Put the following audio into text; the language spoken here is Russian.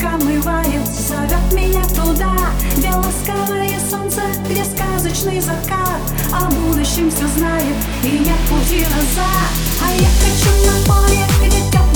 Река мывает, зовет меня туда. Где ласковое солнце, где сказочный закат. О будущем все знает, и нет пути назад. А я хочу на поле где тепло